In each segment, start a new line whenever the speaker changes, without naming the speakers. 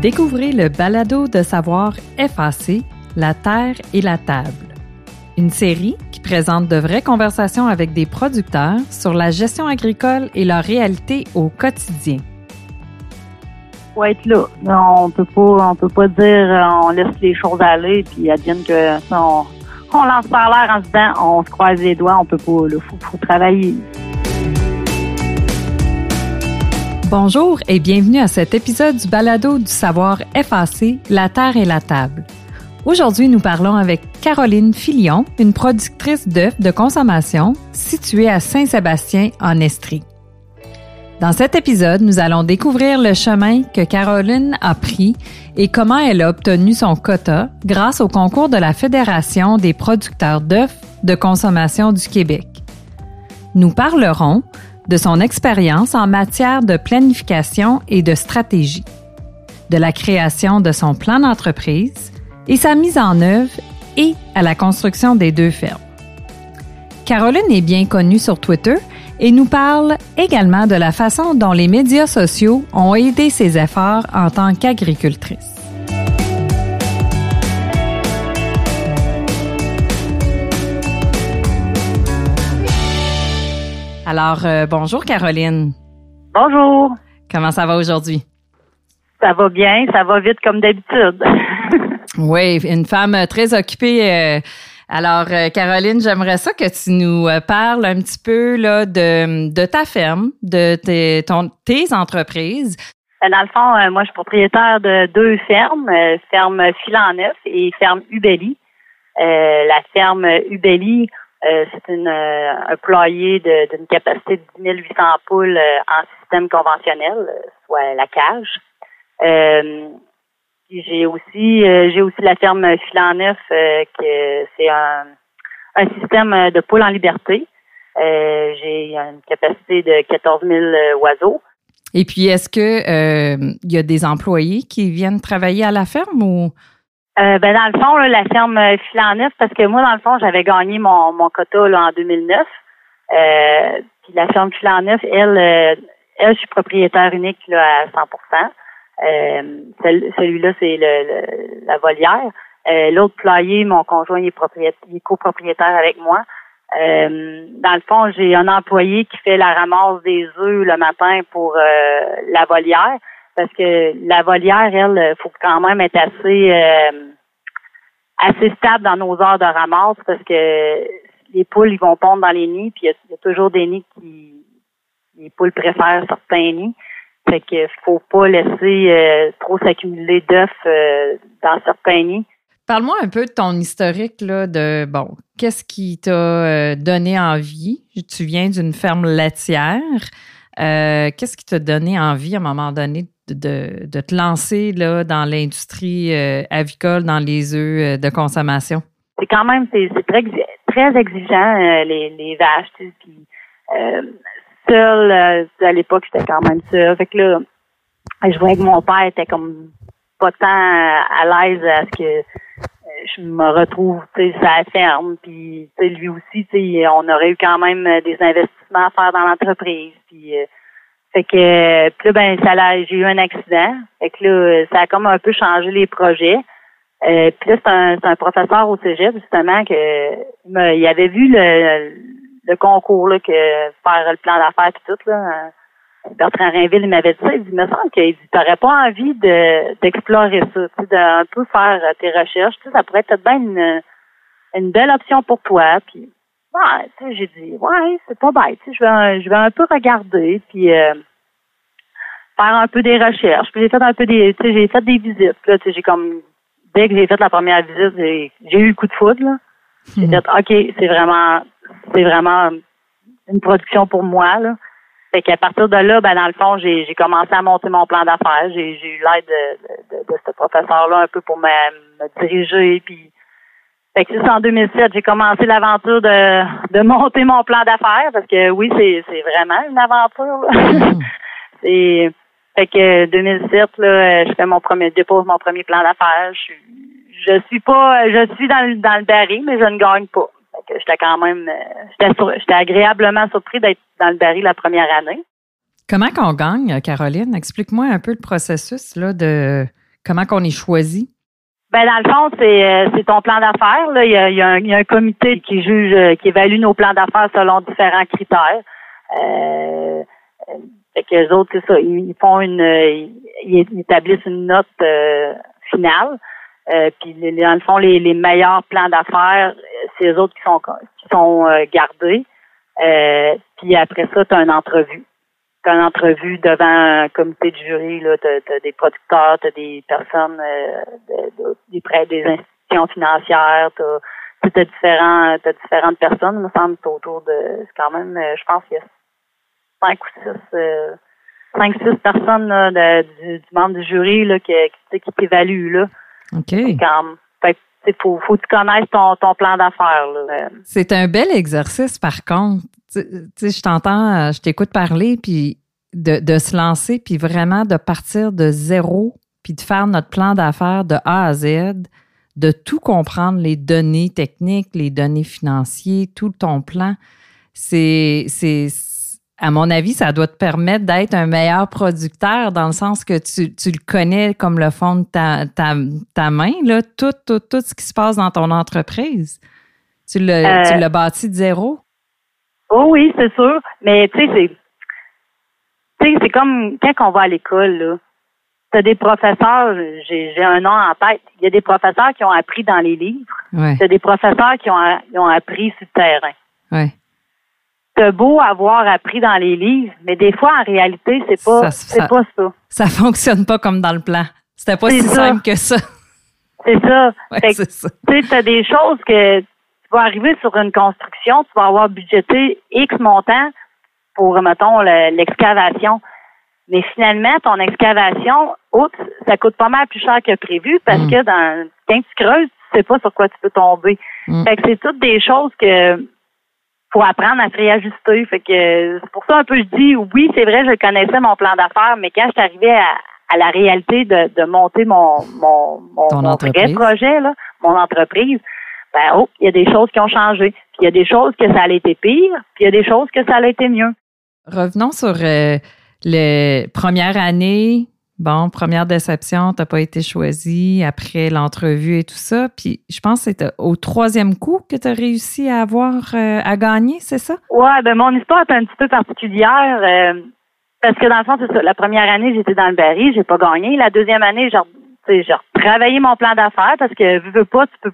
Découvrez le balado de savoir FAC, la terre et la table. Une série qui présente de vraies conversations avec des producteurs sur la gestion agricole et leur réalité au quotidien.
Faut être là. On peut pas, on peut pas dire euh, on laisse les choses aller puis advienne que on, on lance par l'air en se disant on se croise les doigts, on peut pas. Il faut, faut travailler.
Bonjour et bienvenue à cet épisode du balado du savoir FAC, la terre et la table. Aujourd'hui, nous parlons avec Caroline Filion, une productrice d'œufs de consommation située à Saint-Sébastien en Estrie. Dans cet épisode, nous allons découvrir le chemin que Caroline a pris et comment elle a obtenu son quota grâce au concours de la Fédération des producteurs d'œufs de consommation du Québec. Nous parlerons de son expérience en matière de planification et de stratégie, de la création de son plan d'entreprise et sa mise en œuvre et à la construction des deux fermes. Caroline est bien connue sur Twitter et nous parle également de la façon dont les médias sociaux ont aidé ses efforts en tant qu'agricultrice. Alors, euh, bonjour Caroline.
Bonjour.
Comment ça va aujourd'hui?
Ça va bien, ça va vite comme d'habitude.
oui, une femme très occupée. Euh, alors, euh, Caroline, j'aimerais ça que tu nous parles un petit peu là, de, de ta ferme, de tes, ton, tes entreprises.
Dans le fond, moi, je suis propriétaire de deux fermes, ferme Filanef et ferme Ubelli. la ferme Ubelli, euh, c'est une, euh, un poulailler d'une capacité de 10 800 poules euh, en système conventionnel, soit la cage. j'ai aussi j'ai aussi la ferme Filan Neuf, que c'est un, un système de poules en liberté. j'ai une capacité de 14 000 oiseaux.
Et puis, est-ce que il y a des employés qui viennent travailler à la ferme ou?
Euh, ben dans le fond, la ferme Filan parce que moi, dans le fond, j'avais gagné mon, mon quota là, en 2009. Euh, puis la ferme Filan elle, euh, elle, je suis propriétaire unique là, à 100% euh, Celui-là, c'est le, la volière. Euh, L'autre poulailler, mon conjoint, il est, propriétaire, il est copropriétaire avec moi. Euh, dans le fond, j'ai un employé qui fait la ramasse des œufs le matin pour la volière parce que la volière, elle, faut quand même être assez euh, assez stable dans nos heures de ramasse parce que les poules, ils vont pondre dans les nids, puis il y, a toujours des nids qui les poules préfèrent certains nids. Fait que faut pas laisser euh, trop s'accumuler d'œufs euh, dans certains nids.
Parle-moi un peu de ton historique là, de bon, qu'est-ce qui t'a donné envie? Tu viens d'une ferme laitière. qu'est-ce qui t'a donné envie à un moment donné de, de te lancer là, dans l'industrie euh, avicole, dans les œufs euh, de consommation?
C'est quand même c'est, très, très exigeant, euh, les, les vaches. Puis, seule, à l'époque, j'étais quand même seule. Fait que là, je voyais que mon père était comme pas tant à l'aise à ce que je me retrouve tu sais la ferme puis lui aussi tu sais on aurait eu quand même des investissements à faire dans l'entreprise fait que puis là, ben, ça j'ai eu un accident. Fait que là, ça a comme un peu changé les projets. Euh, puis là, c'est un, un, professeur au Cégep, justement, que il avait vu le, le concours là, que faire le plan d'affaires et tout, là. Bertrand Rainville il m'avait dit ça, il dit, me semble qu'il dit T'aurais pas envie de d'explorer ça, tu d'un peu faire tes recherches, tu ça pourrait être bien une, une belle option pour toi. Puis ouais, tu sais, j'ai dit Ouais, c'est pas bête, tu sais, je vais je vais un peu regarder, puis euh, faire un peu des recherches. Puis j'ai fait un peu des, tu sais, j'ai fait des visites. Là, tu sais, j'ai comme, dès que j'ai fait la première visite, j'ai, eu le coup de foudre, là. J'ai dit, OK, c'est vraiment, c'est vraiment une production pour moi, là. Fait qu'à partir de là, ben dans le fond, j'ai, j'ai commencé à monter mon plan d'affaires. J'ai, j'ai eu l'aide de, de, de, ce professeur-là un peu pour me, me diriger. Puis, fait que c'est en 2007, j'ai commencé l'aventure de, de monter mon plan d'affaires parce que oui, c'est, c'est vraiment une aventure. Là. Mhm. c'est fait que 2007, là, je fais mon premier, dépose mon premier plan d'affaires. Je, je suis pas, je suis dans le, dans le baril, mais je ne gagne pas. Fait que j'étais quand même, euh, j'étais, agréablement surpris d'être dans le baril la première année.
Comment qu'on gagne, Caroline? Explique-moi un peu le processus là de comment qu'on est choisi?
Ben dans le fond, c'est c'est ton plan d'affaires. Là, il y a, il y, a un, comité qui juge, qui évalue nos plans d'affaires selon différents critères. Euh, fait que les autres, c'est ça, ils, font une, ils, établissent une note finale. puis dans le fond, les, les meilleurs plans d'affaires, c'est les autres qui sont qui sont gardés. puis après ça, tu as une entrevue une entrevue devant un comité de jury, là, t'as, as des producteurs, t'as des personnes, euh, des prêts, des institutions financières, t'as, t'as différents, t'as différentes personnes. Il me semble autour de, quand même, euh, je pense qu'il y a cinq ou six, euh, cinq, six personnes là, de, du, du membre du jury là, qui, qui, qui t'évaluent là.
OK.
Il faut, faut que tu connaisses ton, ton plan d'affaires.
C'est un bel exercice, par contre. Tu sais, je t'entends, je t'écoute parler, puis de, de, se lancer, puis vraiment de partir de zéro, puis de faire notre plan d'affaires de A à Z, de tout comprendre, les données techniques, les données financières, tout ton plan. C'est, c'est, à mon avis, ça doit te permettre d'être un meilleur producteur dans le sens que tu, tu le connais comme le fond de ta, ta, ta main, là, tout, tout, tout ce qui se passe dans ton entreprise. Tu l'as, euh. l'as bâti de zéro?
Oh oui, c'est sûr. Mais tu sais, c'est tu sais, c'est comme quand on va à l'école, là. T'as des professeurs, j'ai, un nom en tête. Il y a des professeurs qui ont appris dans les livres.
Ouais.
T'as des professeurs qui ont, ont appris sur le terrain.
Ouais.
T'as beau avoir appris dans les livres, mais des fois, en réalité, c'est pas, ça, c'est pas ça.
Ça fonctionne pas comme dans le plan. C'était pas si simple que ça.
C'est ça. Tu sais, t'as des choses que tu vas arriver sur une construction, tu vas avoir budgété X montant, pour, mettons, l'excavation. Mais finalement, ton excavation, oups, ça coûte pas mal plus cher que prévu parce mm. que dans, quand tu creuses, tu sais pas sur quoi tu peux tomber. Mm. Fait que c'est toutes des choses que faut apprendre à se réajuster. Fait que c'est pour ça un peu je dis oui, c'est vrai, je connaissais mon plan d'affaires, mais quand je suis arrivée à, la réalité de, de monter mon mon, mon, vrai projet, là, mon entreprise, ben oh, il y a des choses qui ont changé. Puis il y a des choses que ça allait été pire, puis il y a des choses que ça allait été mieux.
Revenons sur euh, les premières années. Bon, première déception, t'as pas été choisi après l'entrevue et tout ça. Puis je pense que c'était au troisième coup que tu as réussi à avoir euh, à gagner, c'est ça?
Ouais, ben mon histoire est un petit peu particulière. Euh, parce que dans le fond, c'est ça. La première année, j'étais dans le baril, j'ai pas gagné. La deuxième année, j'ai travaillé mon plan d'affaires parce que veux, veux pas, tu peux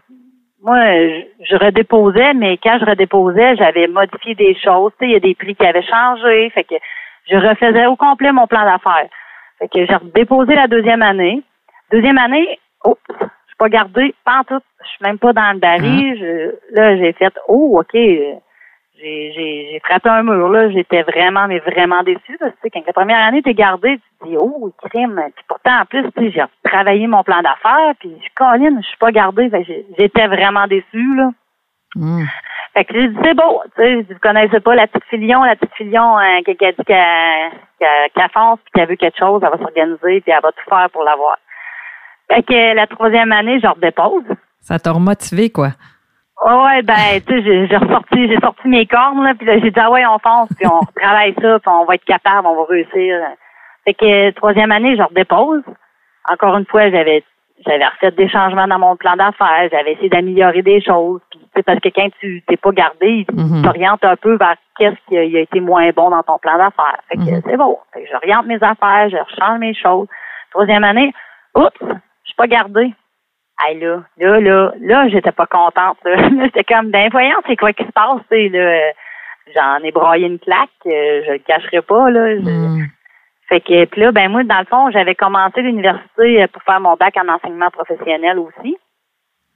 moi, je, redéposais, mais quand je redéposais, j'avais modifié des choses. Il y a des prix qui avaient changé. Fait que je refaisais au complet mon plan d'affaires. Fait que j'ai redéposé la deuxième année. Deuxième année, oups, je suis pas gardé, pas en tout. Je suis même pas dans le baril. Hein? là, j'ai fait, oh, OK, j'ai frappé un mur, là. J'étais vraiment, mais vraiment déçue. tu sais, quand la première année, t'es gardé, tu te dis, oh, crime. Puis pourtant, en plus, tu sais, j'ai travaillé mon plan d'affaires, puis je colline, je suis pas gardée. j'étais vraiment déçue, là.
Mm.
Fait que j'ai dit, c'est beau, tu sais, vous connaissez pas la petite filion, la petite filion hein, qui, a dit qu'elle fonce, puis qu'elle veut quelque chose, elle va s'organiser, puis elle va tout faire pour l'avoir. Fait que la troisième année, je redépose.
Ça t'a remotivé, quoi?
ouais, ben, tu sais, j'ai ressorti, j'ai sorti mes cornes, là, puis j'ai dit, ah ouais, on fonce, puis on travaille ça, puis on va être capable, on va réussir. Fait que troisième année, je redépose. Encore une fois, j'avais j'avais refait des changements dans mon plan d'affaires, j'avais essayé d'améliorer des choses. Puis, parce que quand tu t'es pas gardé, tu mm-hmm. t'orientes un peu vers qu'est-ce qui a, été moins bon dans ton plan d'affaires. Fait que mm-hmm. c'est bon. Fait que j'oriente mes affaires, je rechange mes choses. Troisième année, oups, je suis pas gardé. Hey, là, là, là, là, j'étais pas contente. J'étais comme, ben voyons, c'est quoi qui se passe, là? J'en ai broyé une claque, euh, je le cacherai pas, là.
Hmm.
Fait que, puis là, ben moi, dans le fond, j'avais commencé l'université euh, pour faire mon bac en enseignement professionnel aussi.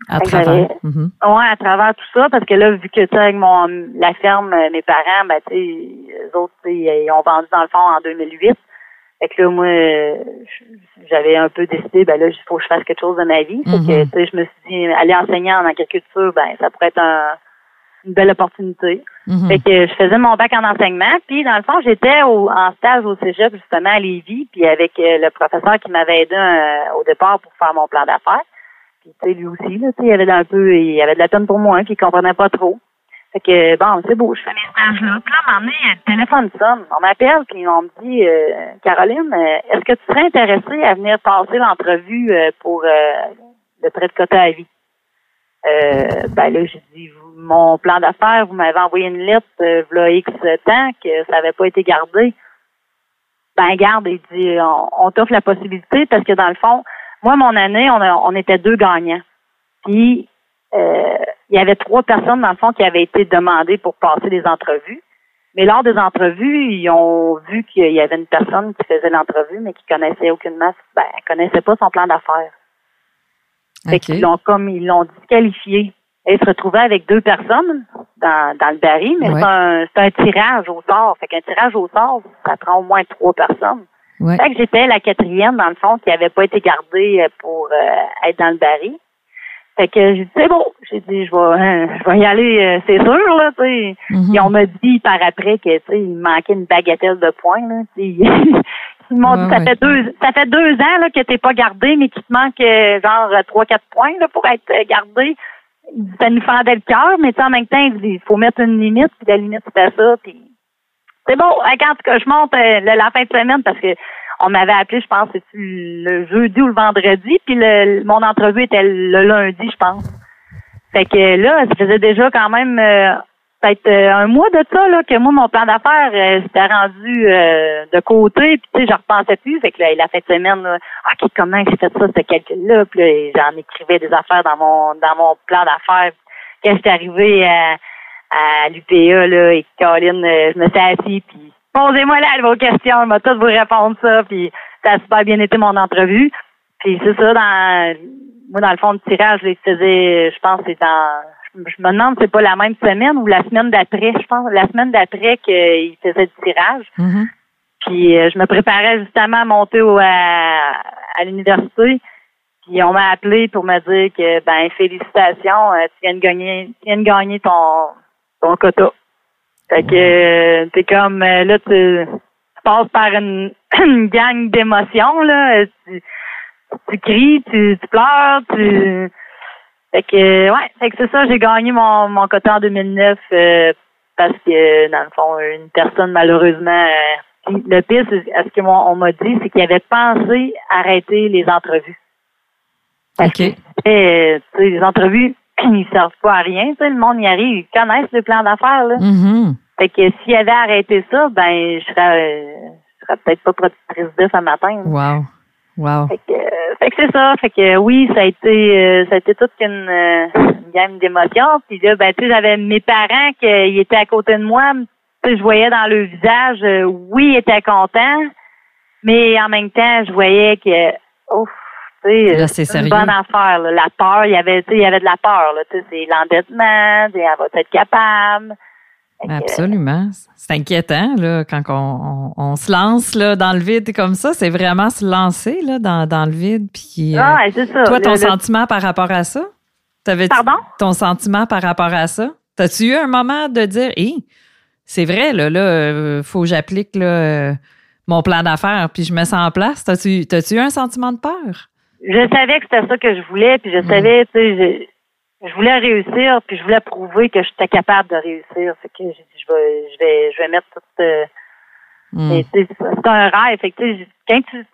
À travers. Mm
Ouais, à travers tout ça, parce que là, vu que tu avec mon la ferme, euh, mes parents, ben tu sais, les autres, ils ont vendu dans le fond en 2008. Fait que là, moi, j'avais un peu décidé, ben là, il faut que je fasse quelque chose de ma vie. Fait que,
mm-hmm.
tu sais, je me suis dit, aller enseigner en agriculture, ben, ça pourrait être une belle opportunité.
Mm-hmm.
Fait que je faisais mon bac en enseignement, puis dans le fond, j'étais en stage au cégep, justement, à Lévis, puis avec euh, le professeur qui m'avait aidé euh, au départ pour faire mon plan d'affaires. Lui aussi, là, il avait un peu, il avait de la peine pour moi, puis il comprenait pas trop. Fait que, bon, c'est beau, je fais stages-là. Puis là, à un moment donné, le téléphone sonne. On m'appelle, puis on me dit, euh, Caroline, euh, est-ce que tu serais intéressée à venir passer l'entrevue euh, pour le trait de côté à vie? ben là, j'ai dit, mon plan d'affaires, vous m'avez envoyé une lettre, euh, là, X temps, que ça n'avait pas été gardé. Ben, garde, il dit, on, t'offre la possibilité parce que dans le fond, moi, mon année, on, on était deux gagnants. Puis, euh, il y avait trois personnes, dans le fond, qui avaient été demandées pour passer des entrevues. Mais lors des entrevues, ils ont vu qu'il y avait une personne qui faisait l'entrevue, mais qui connaissait aucunement, ben, connaissait pas son plan d'affaires. Fait qu'ils l'ont comme ils l'ont disqualifié. Elle se retrouvait avec deux personnes dans, dans le baril, mais c'est un, un, tirage au sort. Fait qu'un tirage au sort, ça prend au moins trois personnes. Fait que j'étais la quatrième, dans le fond, qui avait pas été gardée pour euh, être dans le baril. Fait que j'ai dit, c'est bon. J'ai dit, je vais, hein, je vais y aller, euh, c'est sûr, là, tu sais. Mm-hmm. Et on m'a dit par après que, tu sais, il manquait une bagatelle de points, là. Ils m'ont dit, ça fait deux, ça fait deux ans, là, que t'es pas gardé, mais qu'il te manque, euh, genre, trois, quatre points, là, pour être euh, gardé. Ça nous fendait le cœur, mais en même temps, il faut mettre une limite, puis la limite, c'était ça, puis c'est bon. Quand je monte la fin de semaine, parce que on m'avait appelé, je pense, le jeudi ou le vendredi, puis le, mon entrevue était le lundi, je pense. Fait que là, ça faisait déjà quand même euh, peut-être euh, un mois de ça là que moi mon plan d'affaires euh, s'était rendu de côté, puis tu sais, je repensais plus. Fait que là, la fin de semaine, là, ok, comment j'ai fait ça ce calcul-là, puis j'en écrivais des affaires dans mon dans mon plan d'affaires. Quand j'étais arrivé à, à l'UPA là, et Caroline, je me suis assis puis posez-moi là vos questions, je vais tout vous répondre ça, puis ça a super bien été mon entrevue. Puis c'est ça, dans moi, dans le fond de tirage, je les faisais, je pense, c'est dans je me demande si c'est pas la même semaine ou la semaine d'après, je pense, la semaine d'après qu'il faisait du tirage.
Mm-hmm.
Puis euh, je me préparais justement à monter au, à, à l'université. Puis on m'a appelé pour me dire que ben félicitations, euh, tu viens de gagner tu viens de gagner ton ton quota. Fait que euh, t'es comme euh, là tu, passes par une, gang d'émotions là. Tu, tu cries, tu, tu pleures, tu fait que ouais, fait que c'est ça, j'ai gagné mon, mon quota en 2009 euh, parce que dans le fond, une personne malheureusement le pire, c'est ce qu'on on, m'a dit, c'est qu'il avait pensé arrêter les entrevues.
OK.
Que, les entrevues, ils servent pas à rien. le monde y arrive, ils connaissent le plan d'affaires. Là.
Mm-hmm.
Fait que s'il avait arrêté ça, ben je serais, je serais peut-être pas productrice de ce matin.
Wow. Wow.
Fait que, fait que c'est ça. Fait que oui, ça a été euh, ça a été toute une, une gamme d'émotions. Puis là, ben tu sais, j'avais mes parents qui étaient à côté de moi. Tu je voyais dans le visage, euh, oui, ils étaient contents, mais en même temps, je voyais que ouf,
c'est
une bonne affaire. Là. La peur, il y avait, il y avait de la peur. C'est l'endettement, elle va être capable.
Absolument. C'est inquiétant là, quand on, on, se lance là, dans le vide comme ça. C'est vraiment se lancer là, dans, dans le vide. Puis,
euh, ah, ça.
Toi, ton sentiment par rapport à ça?
Pardon?
Ton sentiment par rapport à ça? T'as-tu eu un moment de dire, hé, c'est vrai, là, là, euh, faut que j'applique là, euh, mon plan d'affaires, puis je me sens en place. T'as-tu, t'as-tu eu un sentiment de peur?
Je savais que c'était ça que je voulais, puis je mm. savais, tu sais, je, voulais réussir, puis je voulais prouver que j'étais capable de réussir. Fait que j'ai dit, je vais, je vais, je vais mettre tout. Euh, mm. c'est un rêve. Fait que, quand tu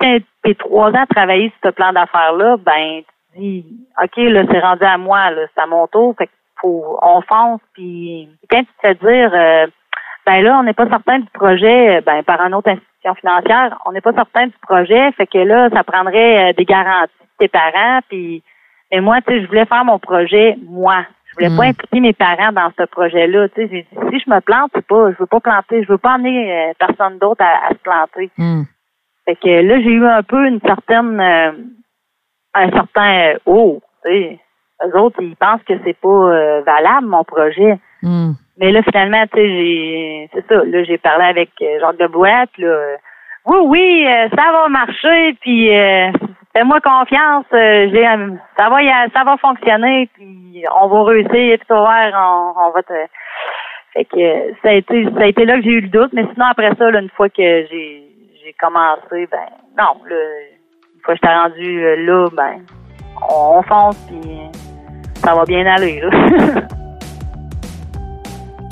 tes trois ans à travailler sur ce plan d'affaires-là, ben, tu dis, OK, là, c'est rendu à moi, là, c'est à mon tour. Fait que faut, on fonce, puis quand tu te fais dire, euh, ben là, on n'est pas certain du projet, ben, par un autre institut financière, on n'est pas certain du projet, fait que là, ça prendrait euh, des garanties de tes parents, puis mais moi, tu sais, je voulais faire mon projet moi. Je voulais pas hmm. impliquer mes parents dans ce projet-là. Tu sais, j'ai dit si je me plante, c'est pas, je veux pas planter, je veux pas amener euh, personne d'autre à, se planter.
Hmm.
Fait que là, j'ai eu un peu une certaine, euh, un certain oh, tu sais, eux autres, ils pensent que c'est pas valable mon projet.
Hmm.
Mais là, finalement, tu sais, j'ai, c'est ça, là, j'ai parlé avec euh, Jacques de Boîte, là. Euh, oui, oui, euh, ça va marcher, puis fais-moi confiance, j'ai, ça va, ça va fonctionner, puis on va réussir, tout on, on va te. Fait que ça a été, ça a été là que j'ai eu le doute, mais sinon après ça, là, une fois que j'ai, j'ai commencé, ben non, là, une fois que j'étais rendu là, ben on, on fonce, puis ça va bien aller, là.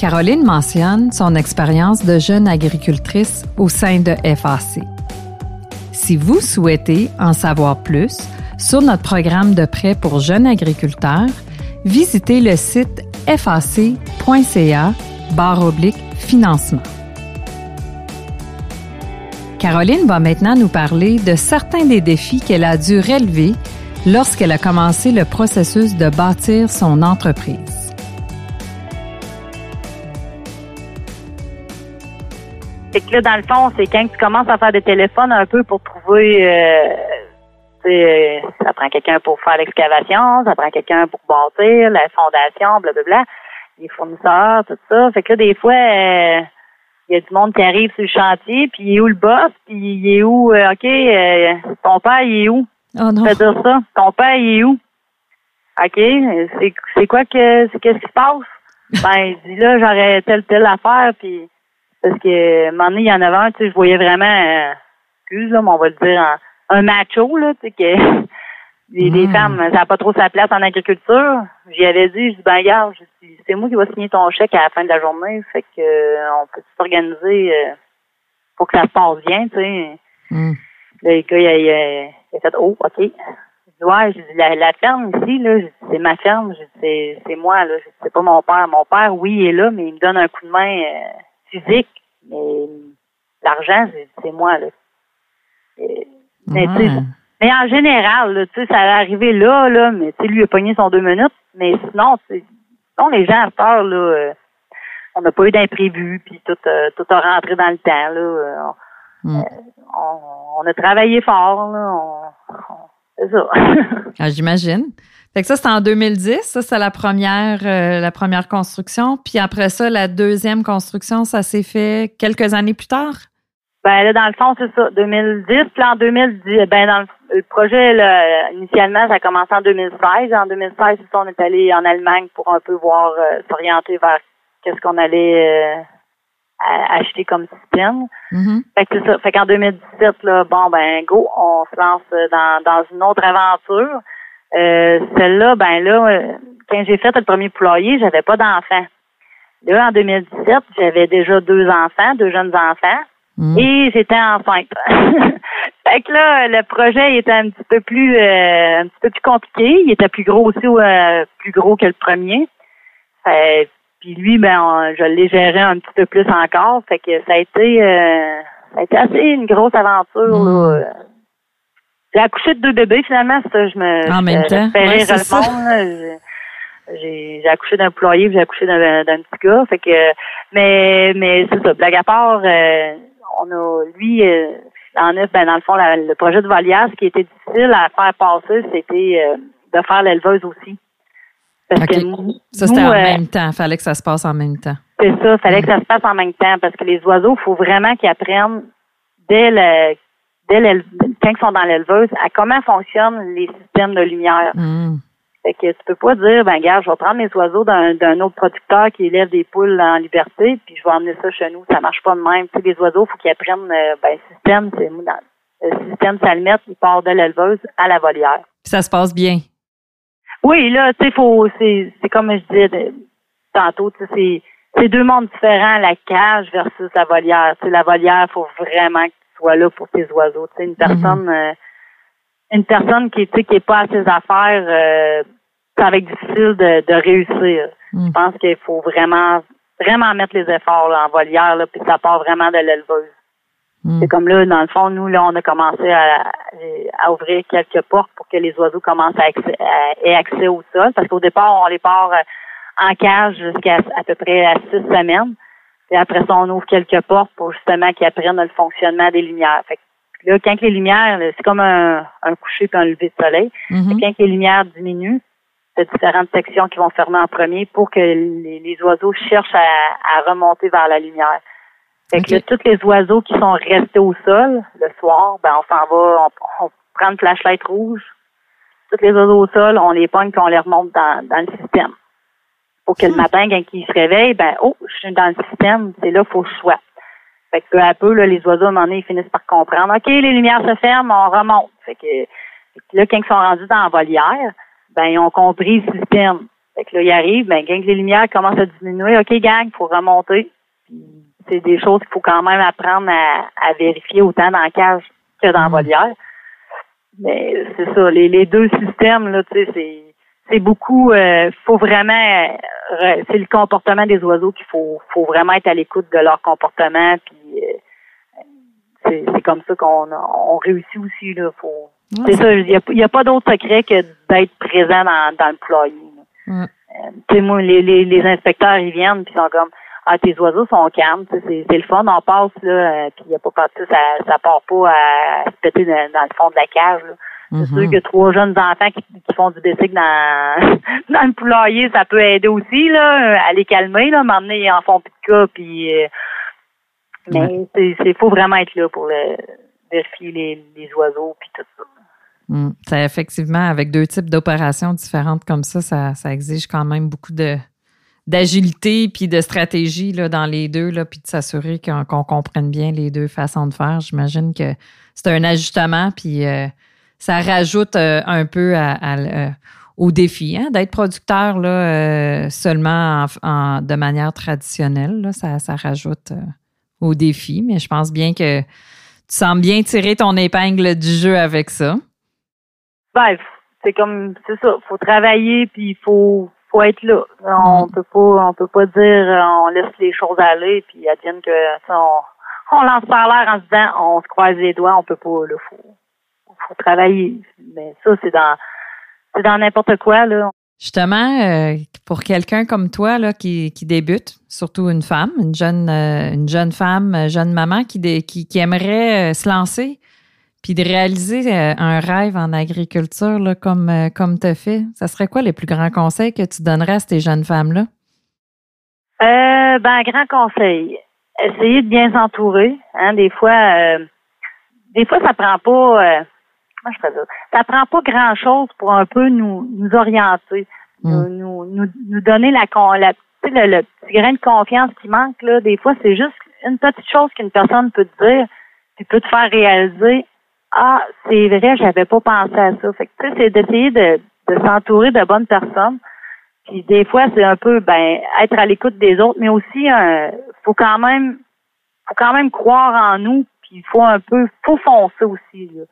Caroline mentionne son expérience de jeune agricultrice au sein de FAC. Si vous souhaitez en savoir plus sur notre programme de prêt pour jeunes agriculteurs, visitez le site fac.ca financement. Caroline va maintenant nous parler de certains des défis qu'elle a dû relever lorsqu'elle a commencé le processus de bâtir son entreprise.
Là, dans le fond, c'est quand tu commences à faire des téléphones un peu pour trouver euh, euh, ça prend quelqu'un pour faire l'excavation, ça prend quelqu'un pour bâtir la fondation, blablabla, les fournisseurs, tout ça. Fait que là, des fois, euh, il y a du monde qui arrive sur le chantier, puis il est où le boss, puis il est où, euh, OK, euh, ton père, il est où?
Oh non.
Fais dire ça. Ton père, il est où? OK, c'est, c'est quoi que, c'est qu'est-ce qui se passe? Ben, il dit là, j'aurais telle, telle affaire, puis parce que, à un moment donné, il y en avait un, tu sais, je voyais vraiment, euh, excuse, là, mais on va le dire, un, un macho, là, tu sais, que les, les
Mm.
femmes, ça n'a pas trop sa place en agriculture. J'y avais dit, je dis, ben, regarde, je dis, c'est moi qui vais signer ton chèque à la fin de la journée, fait que, euh, on peut s'organiser euh, pour que ça se passe bien, tu sais.
Hmm.
Là, le gars, il a, il a- il a fait Oh, OK. Je dis Ouais, je dis la, la ferme ici, là, c'est ma ferme, c'est, c'est moi, là. C'est pas mon père. Mon père, oui, il est là, mais il me donne un coup de main euh, physique. Mais l'argent, c'est, moi, là. Et- mais,
Ouais.
mais en général, là, ça allait arriver là, là, mais lui il a pogné son deux minutes. Mais sinon, sinon les gens à heure, là, euh, on n'a pas eu d'imprévu, puis tout, euh, tout a rentré dans le temps, là. Euh,
Hmm.
on, on a travaillé fort, là. On, on- c'est ça.
Ah, J'imagine. Fait que ça, c'était en 2010. Ça, c'est la première, euh, la première construction. Puis après ça, la deuxième construction, ça s'est fait quelques années plus tard?
ben là, dans le fond, c'est ça, 2010. Puis en 2010, ben dans le, le projet, là, initialement, ça a commencé en 2016. En 2016, c'est ça, on est allé en Allemagne pour un peu voir, euh, s'orienter vers qu'est-ce qu'on allait euh, acheter comme système.
Mhm.
Fait que c'est ça. Fait qu'en 2017, là, bon, ben, go, on se lance euh, dans, dans une autre aventure. Euh, celle-là, ben là, euh, quand j'ai fait le premier poulailler, j'avais pas d'enfants. Là, en 2017, j'avais déjà deux enfants, deux jeunes enfants,
Mhm.
et j'étais enceinte. fait que là, le projet était un petit peu plus euh, un petit peu plus compliqué. Il était plus gros aussi, euh, plus gros que le premier. Fait- puis lui, ben, on- je l'ai géré un petit peu plus encore. Fait que ça a été, euh, ça a été assez une grosse aventure. Là. J'ai accouché de deux bébés finalement. Ça, je me
En même temps, ouais.
J'ai- J'ai accouché d'un poulailler, j'ai accouché d'un d'un petit gars. Fait que, mais mais c'est ça. Blague à part, euh, on a lui. Euh, en neuf, ben dans le fond, la- le projet de volière, ce qui était difficile à faire passer, c'était euh, de faire l'éleveuse aussi. Parce que nous,
Ça, c'était
nous,
en
euh,
même temps. Fallait que ça se passe en même temps.
c'est ça, fallait que ça se passe en même temps parce que les oiseaux, il faut vraiment qu'ils apprennent dès le dès quand ils sont dans l'éleveuse à comment fonctionnent les systèmes de lumière?
Mhm.
Fait que tu peux pas dire ben gars, je vais prendre mes oiseaux d'un autre producteur qui élève des poules en liberté, puis je vais emmener ça chez nous. Ça marche pas de même. Tu sais, les oiseaux, faut qu'ils apprennent euh, ben le système, c'est dans- le système s'allume, il part de l'éleveuse à la volière.
Ça se passe bien.
Oui, là, tu sais, faut, c'est, c'est comme je disais tantôt, tu sais, c'est, c'est deux mondes différents, la cage versus la volière. Tu sais, la volière, faut vraiment que sois là pour tes oiseaux. Une personne, euh, une personne qui, qui est pas à ses affaires, euh, ça va être difficile de, de réussir.
Mhm.
Je pense qu'il faut vraiment, vraiment mettre les efforts là, en volière, là, puis ça part vraiment de l'éleveuse.
Mhm.
C'est comme là, dans le fond, nous, là, on a commencé à, à ouvrir quelques portes pour que les oiseaux commencent à, accès, à- aient accès au sol. Parce qu'au départ, on les part euh, en cage jusqu'à à peu près à six semaines. Et après ça, on ouvre quelques portes pour justement qu'ils apprennent le fonctionnement des lumières. Fait que là, quand les lumières, c'est comme un, un coucher puis un lever de soleil. Que Quand les lumières diminuent, il y a différentes sections qui vont fermer en premier pour que les, les oiseaux cherchent à, à remonter vers la lumière. Fait que là, tous les oiseaux qui sont restés au sol le soir, ben on s'en va, on, on prend une flashlight rouge. Tous les oiseaux au sol, on les pogne puis on les remonte dans, dans le système. Que le
Hmm.
matin, quand ils se réveillent, ben oh, je suis dans le système, c'est là qu'il faut que je sois. Fait que peu à peu, là, les oiseaux, à un moment donné, ils finissent par comprendre. OK, les lumières se ferment, on remonte. Fait que, là, quand ils sont rendus dans la volière, ben ils ont compris le système. Fait que là, il arrive, ben, quand les lumières commencent à diminuer, OK, gang, il faut remonter. C'est des choses qu'il faut quand même apprendre à, vérifier autant dans la cage que dans la mm. volière. Mais c'est ça, les, les deux systèmes, là, tu sais, c'est c'est beaucoup euh, faut vraiment euh, c'est le comportement des oiseaux qu'il faut faut vraiment être à l'écoute de leur comportement puis euh, c'est comme ça qu'on on réussit aussi là faut c'est ça il y a, pas d'autre secret que d'être présent dans, dans le poulailler euh, tu sais, moi, les, les, les, inspecteurs, ils viennent, puis ils sont comme, ah, tes oiseaux sont calmes, c'est, c'est le fun, on passe, là, euh, puis il y a pas partout, ça, ça part pas à, se péter dans, le fond de la cage, C'est mm-hmm. sûr que trois jeunes enfants qui, qui font du bicycle dans, dans le poulailler, ça peut aider aussi, là, à les calmer, là, m'emmener, ils en font plus de cas, puis, euh, mais c'est, c'est, faut vraiment être là pour le, vérifier les, les oiseaux, puis tout ça.
Mm. effectivement, avec deux types d'opérations différentes comme ça, ça, exige quand même beaucoup de d'agilité puis de stratégie là, dans les deux, là, puis de s'assurer qu'on comprenne bien les deux façons de faire. J'imagine que c'est un ajustement, puis euh, ça rajoute euh, un peu euh, au défi hein, d'être producteur là, seulement de manière traditionnelle. ça, ça rajoute au défi, mais je pense bien que tu sens bien tirer ton épingle du jeu avec ça
ben, c'est comme, c'est ça, faut travailler puis il faut, faut être là. On mm. peut pas, on peut pas dire, on laisse les choses aller puis advienne que, on, on lance par l'air en se disant, on se croise les doigts, on peut pas, là, faut, faut travailler. Mais ça, c'est dans, c'est dans n'importe quoi, là.
Justement, euh, pour quelqu'un comme toi là, qui, qui débute, surtout une femme, une jeune, euh, une jeune femme, jeune maman qui, qui, qui aimerait euh, se lancer, puis de réaliser euh, un rêve en agriculture là, comme, euh, comme tu as fait, ça serait quoi les plus grands conseils que tu donnerais à ces jeunes femmes-là?
Euh, ben, grand conseil. Essayez de bien s'entourer. Hein, des fois, euh, des fois, ça prend pas. Comment je ça? Ça prend pas grand-chose pour un peu nous, nous orienter, hmm. nous, nous, nous, donner la, la le, le, petit grain de confiance qui manque là. Des fois, c'est juste une petite chose qu'une personne peut te dire, puis peut te faire réaliser ah, c'est vrai, j'avais pas pensé à ça. Fait que tu sais, c'est d'essayer de, de s'entourer de bonnes personnes. Puis des fois, c'est un peu ben être à l'écoute des autres, mais aussi euh, faut quand même faut quand même croire en nous, puis il faut un peu faut foncer aussi. Là.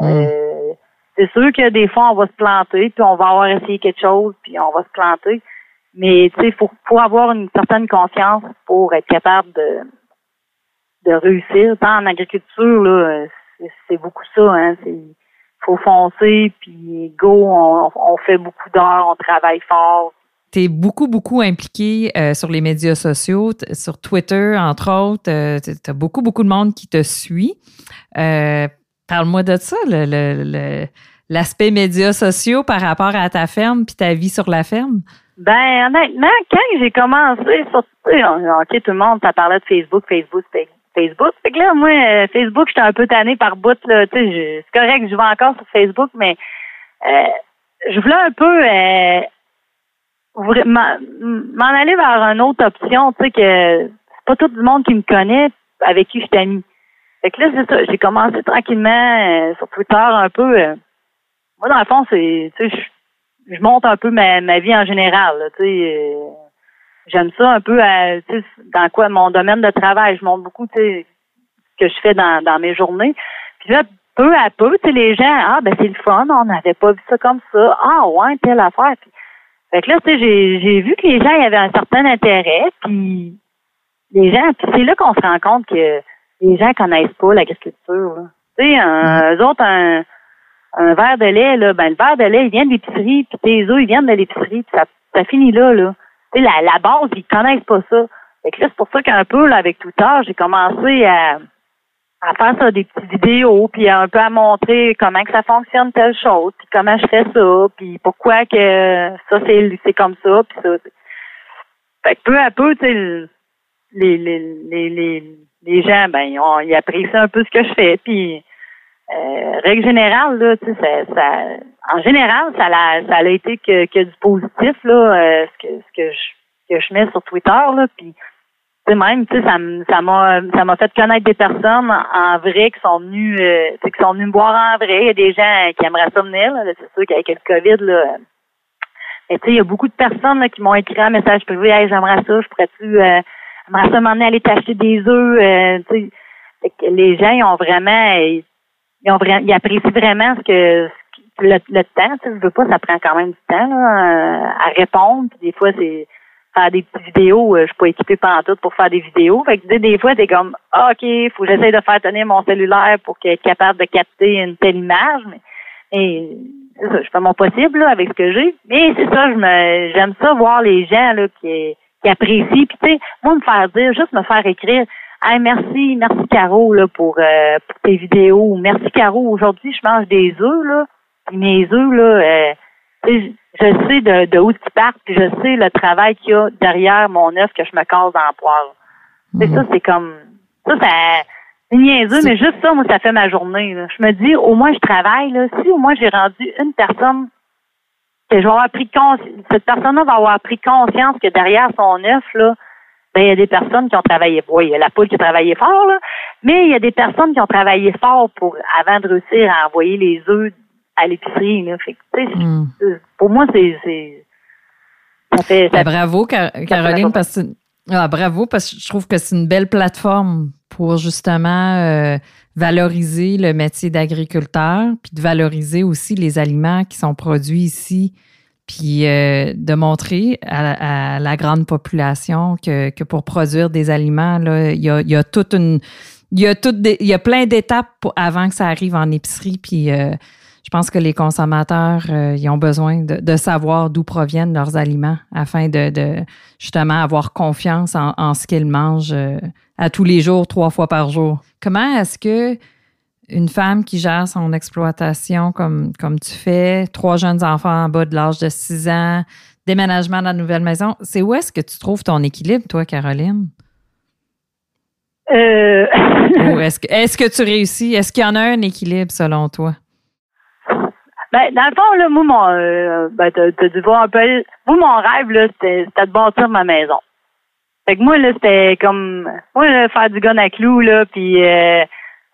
Euh, c'est sûr que des fois on va se planter, puis on va avoir essayé quelque chose, puis on va se planter. Mais tu sais, faut, faut avoir une certaine confiance pour être capable de de réussir. Tant en agriculture, là, c'est beaucoup ça. Hein, faut foncer, puis go, on, fait beaucoup d'heures, on travaille fort.
Tu es beaucoup, beaucoup impliqué euh, sur les médias sociaux, sur Twitter, entre autres. Euh, tu as beaucoup, beaucoup de monde qui te suit. Euh, parle-moi de ça, l'aspect médias sociaux par rapport à ta ferme puis ta vie sur la ferme?
Ben, honnêtement, quand j'ai commencé, sur, OK, tout le monde, ça parlait de Facebook, Facebook, Facebook. Fait que là, moi, euh, Facebook, j'étais un peu tannée par bout, là. Tu c'est correct, je vais encore sur Facebook, mais euh, je voulais un peu euh, m'en aller vers une autre option, tu sais, que c'est pas tout le monde qui me connaît avec qui je suis amie. Fait que là, c'est ça, j'ai commencé tranquillement sur Twitter un peu. moi, dans le fond, c'est, tu sais, je, monte un peu ma, ma vie en général, tu sais j'aime ça un peu à, dans quoi mon domaine de travail. Je montre beaucoup ce que je fais dans, dans mes journées. Puis là, peu à peu, les gens, ah ben c'est le fun, on n'avait pas vu ça comme ça. Ah ouais, telle affaire. Puis, fait que là, tu sais, j'ai, j'ai vu que les gens avaient un certain intérêt, puis les gens, puis c'est là qu'on se rend compte que les gens connaissent pas l'agriculture. Tu sais, mm-hmm. eux autres, un, un verre de lait, là, ben le verre de lait, il vient de l'épicerie, puis tes œufs, ils viennent de l'épicerie, puis ça, ça finit là, là la, la base, ils connaissent pas ça. Fait que là, c'est pour ça qu'un peu, là, avec tout j'ai commencé à, à faire ça, des petites vidéos, puis un peu à montrer comment que ça fonctionne telle chose, puis comment je fais ça, puis pourquoi que ça, c'est, c'est comme ça, puis ça. Fait que peu à peu, tu sais, les, les, les, les, les gens, ben, ils, ont, ils apprécient un peu ce que je fais, puis euh, règle générale, là, tu sais, ça, ça, en général, ça a, ça a été que, que du positif, là, euh, ce que, ce que je, que je mets sur Twitter, là, puis même, tu sais, ça, m'a, ça m'a fait connaître des personnes en, vrai qui sont venues, euh, qui sont venues me voir en vrai. Il y a des gens qui aimeraient ça venir, c'est sûr qu'avec le COVID, là, Et tu sais, il y a beaucoup de personnes là, qui m'ont écrit un message privé, hey, j'aimerais ça, je pourrais-tu, euh, j'aimerais ça m'emmener aller t'acheter des œufs. Euh, tu sais, les gens, ils ont vraiment, ils, ont vraiment, ils apprécient vraiment ce que, le, le temps. Tu sais, je veux pas, ça prend quand même du temps là, à répondre. Puis des fois, c'est faire des petites vidéos. Euh, je suis pas équipée pendant tout pour faire des vidéos. Fait que des fois, t'es comme ah, OK, faut que j'essaie de faire tenir mon cellulaire pour qu'il capable de capter une telle image. Mais, mais ça, je fais mon possible là, avec ce que j'ai. Mais c'est ça, je me j'aime ça voir les gens là, qui, qui apprécient. Puis tu sais, moi me faire dire, juste me faire écrire. Hey, merci, merci Caro là, pour, euh, pour tes vidéos. Merci Caro, aujourd'hui je mange des œufs là. Puis mes œufs là, euh, je sais de, de où tu partes, puis je sais le travail qu'il y a derrière mon œuf que je me casse dans la poêle. C'est mhm. ça, c'est comme ça, ça c'est niaiseux, mais juste ça, moi, ça fait ma journée. Je me dis, au moins je travaille, là. Si au moins j'ai rendu une personne je vais avoir pris conscience, cette personne-là va avoir pris conscience que derrière son œuf, là, ben, il y a des personnes qui ont travaillé. Oui, il y a la poule qui a travaillé fort, là, mais il y a des personnes qui ont travaillé fort pour avant de réussir à envoyer les œufs à l'épicerie. Hmm. Pour moi, c'est.
Ça fait, ben, bravo, Caroline, parce que ah, bravo, parce que je trouve que c'est une belle plateforme pour justement euh, valoriser le métier d'agriculteur, puis de valoriser aussi les aliments qui sont produits ici, puis euh, de montrer à, la grande population que, que pour produire des aliments, là, il y a, il y a toute une. Il y a, tout il y a plein d'étapes avant que ça arrive en épicerie, puis euh, je pense que les consommateurs, euh, ils ont besoin de, savoir d'où proviennent leurs aliments afin de, justement avoir confiance en, ce qu'ils mangent euh, à tous les jours, trois fois par jour. Comment est-ce que une femme qui gère son exploitation comme, comme tu fais, trois jeunes enfants en bas de l'âge de six ans, déménagement dans la nouvelle maison, c'est où est-ce que tu trouves ton équilibre, toi, Caroline?
Euh...
est-ce que, est que tu réussis? Est-ce qu'il y en a un équilibre selon toi?
Ben, dans le fond, là, moi, mon, euh, ben, t'as, dû voir un peu, moi, mon rêve, là, c'était, de bâtir ma maison. Fait que moi, là, c'était comme, moi, là, faire du gun à clous, là, puis, euh,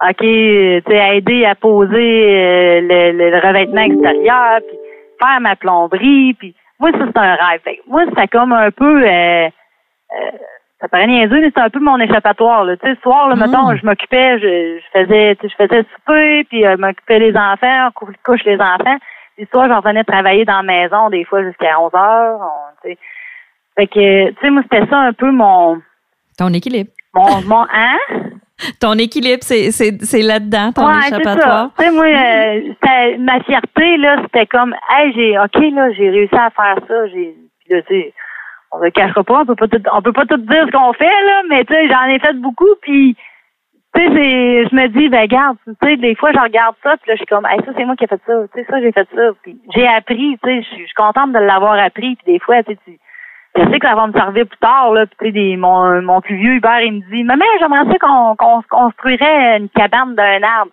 OK, tu sais, aider à poser euh, le, le, revêtement extérieur, puis faire ma plomberie, puis moi, ça, c'est un rêve. Fait que moi, c'était comme un peu, euh, euh ça paraît niaiseux, mais c'est un peu mon échappatoire. Là. Tu sais, le soir, là, mm. mettons, je m'occupais, je, je faisais, je faisais souper, puis euh, je m'occupais des enfants, on couche les enfants. Puis le soir, j'en venais travailler dans la maison, des fois jusqu'à 11 heures. On, fait que, tu sais, moi, c'était ça un peu mon...
Ton équilibre.
Mon, mon hein?
Ton équilibre, c'est, c'est, c'est là-dedans, ton ouais, échappatoire.
Tu sais, moi, euh, ma fierté, là, c'était comme, hey, j'ai, OK, là, j'ai réussi à faire ça. J'ai, puis là, tu sais, on ne cachera pas, on peut pas tout, on peut pas tout dire ce qu'on fait, là, mais tu sais, j'en ai fait beaucoup, puis tu sais, je me dis, ben regarde, tu sais, des fois je regarde ça, puis là, je suis comme, hey, ça c'est moi qui ai fait ça, tu sais, ça j'ai fait ça, puis j'ai appris, tu sais, je suis contente de l'avoir appris, puis des fois, tu sais, je sais que ça va me servir plus tard, là, tu sais, mon, mon plus vieux Hubert, il me dit, maman, j'aimerais ça qu'on qu'on construirait une cabane d'un arbre.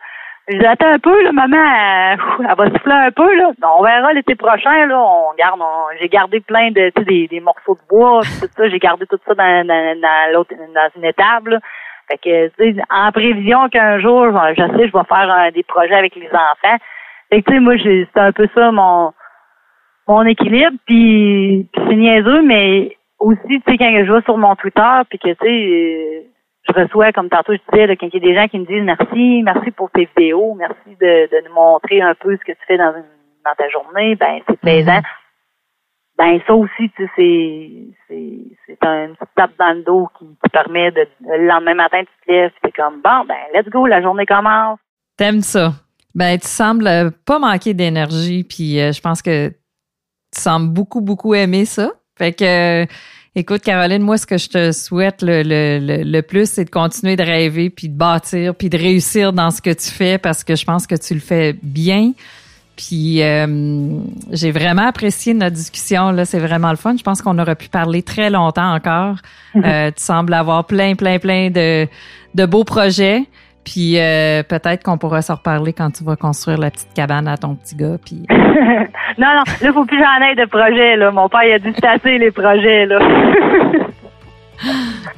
J'attends un peu, là, maman, elle, va souffler un peu, là. On verra l'été prochain, là. On garde, j'ai gardé plein de, tu sais, des, des, morceaux de bois, tout ça. J'ai gardé tout ça dans, dans, dans l'autre, dans une étable, Fait que, tu sais, en prévision qu'un jour, je sais, je vais faire des projets avec les enfants. Fait que, tu sais, moi, c'est un peu ça, mon, mon équilibre. Puis, c'est niaiseux, mais aussi, tu sais, quand je vais sur mon Twitter, puis que, tu sais, je reçois, comme tantôt je disais, là, quand il y a des gens qui me disent merci, merci pour tes vidéos, merci de, de nous montrer un peu ce que tu fais dans, une, dans ta journée, ben c'est plaisant. Mm-hmm. Ben ça aussi, tu sais, c'est un petit tape dans le dos qui, qui permet de le lendemain matin tu te lèves, c'est comme bon ben let's go, la journée commence.
T'aimes ça. Ben tu sembles pas manquer d'énergie, puis euh, je pense que tu sembles beaucoup beaucoup aimer ça. Fait que Écoute, Caroline, moi, ce que je te souhaite le, le, le, plus, c'est de continuer de rêver, puis de bâtir, puis de réussir dans ce que tu fais, parce que je pense que tu le fais bien. Puis euh, j'ai vraiment apprécié notre discussion. Là, c'est vraiment le fun. Je pense qu'on aurait pu parler très longtemps encore. Euh, tu sembles avoir plein, plein, plein de, de beaux projets. Puis euh, peut-être qu'on pourra se reparler quand tu vas construire la petite cabane à ton petit gars. Puis...
non, non, là, faut plus j'en aie de projets. Là. Mon père, il a dû tasser les projets. Là.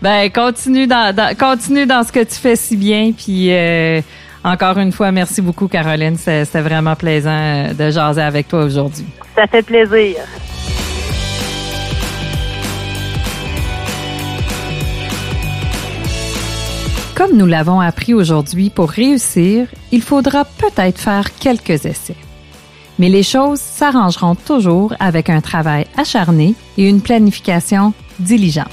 ben, continue dans, continue dans ce que tu fais si bien. Puis euh, encore une fois, merci beaucoup, Caroline. C'était vraiment plaisant euh, de jaser avec toi aujourd'hui.
Ça fait plaisir.
Comme nous l'avons appris aujourd'hui, pour réussir, il faudra peut-être faire quelques essais. Mais les choses s'arrangeront toujours avec un travail acharné et une planification diligente.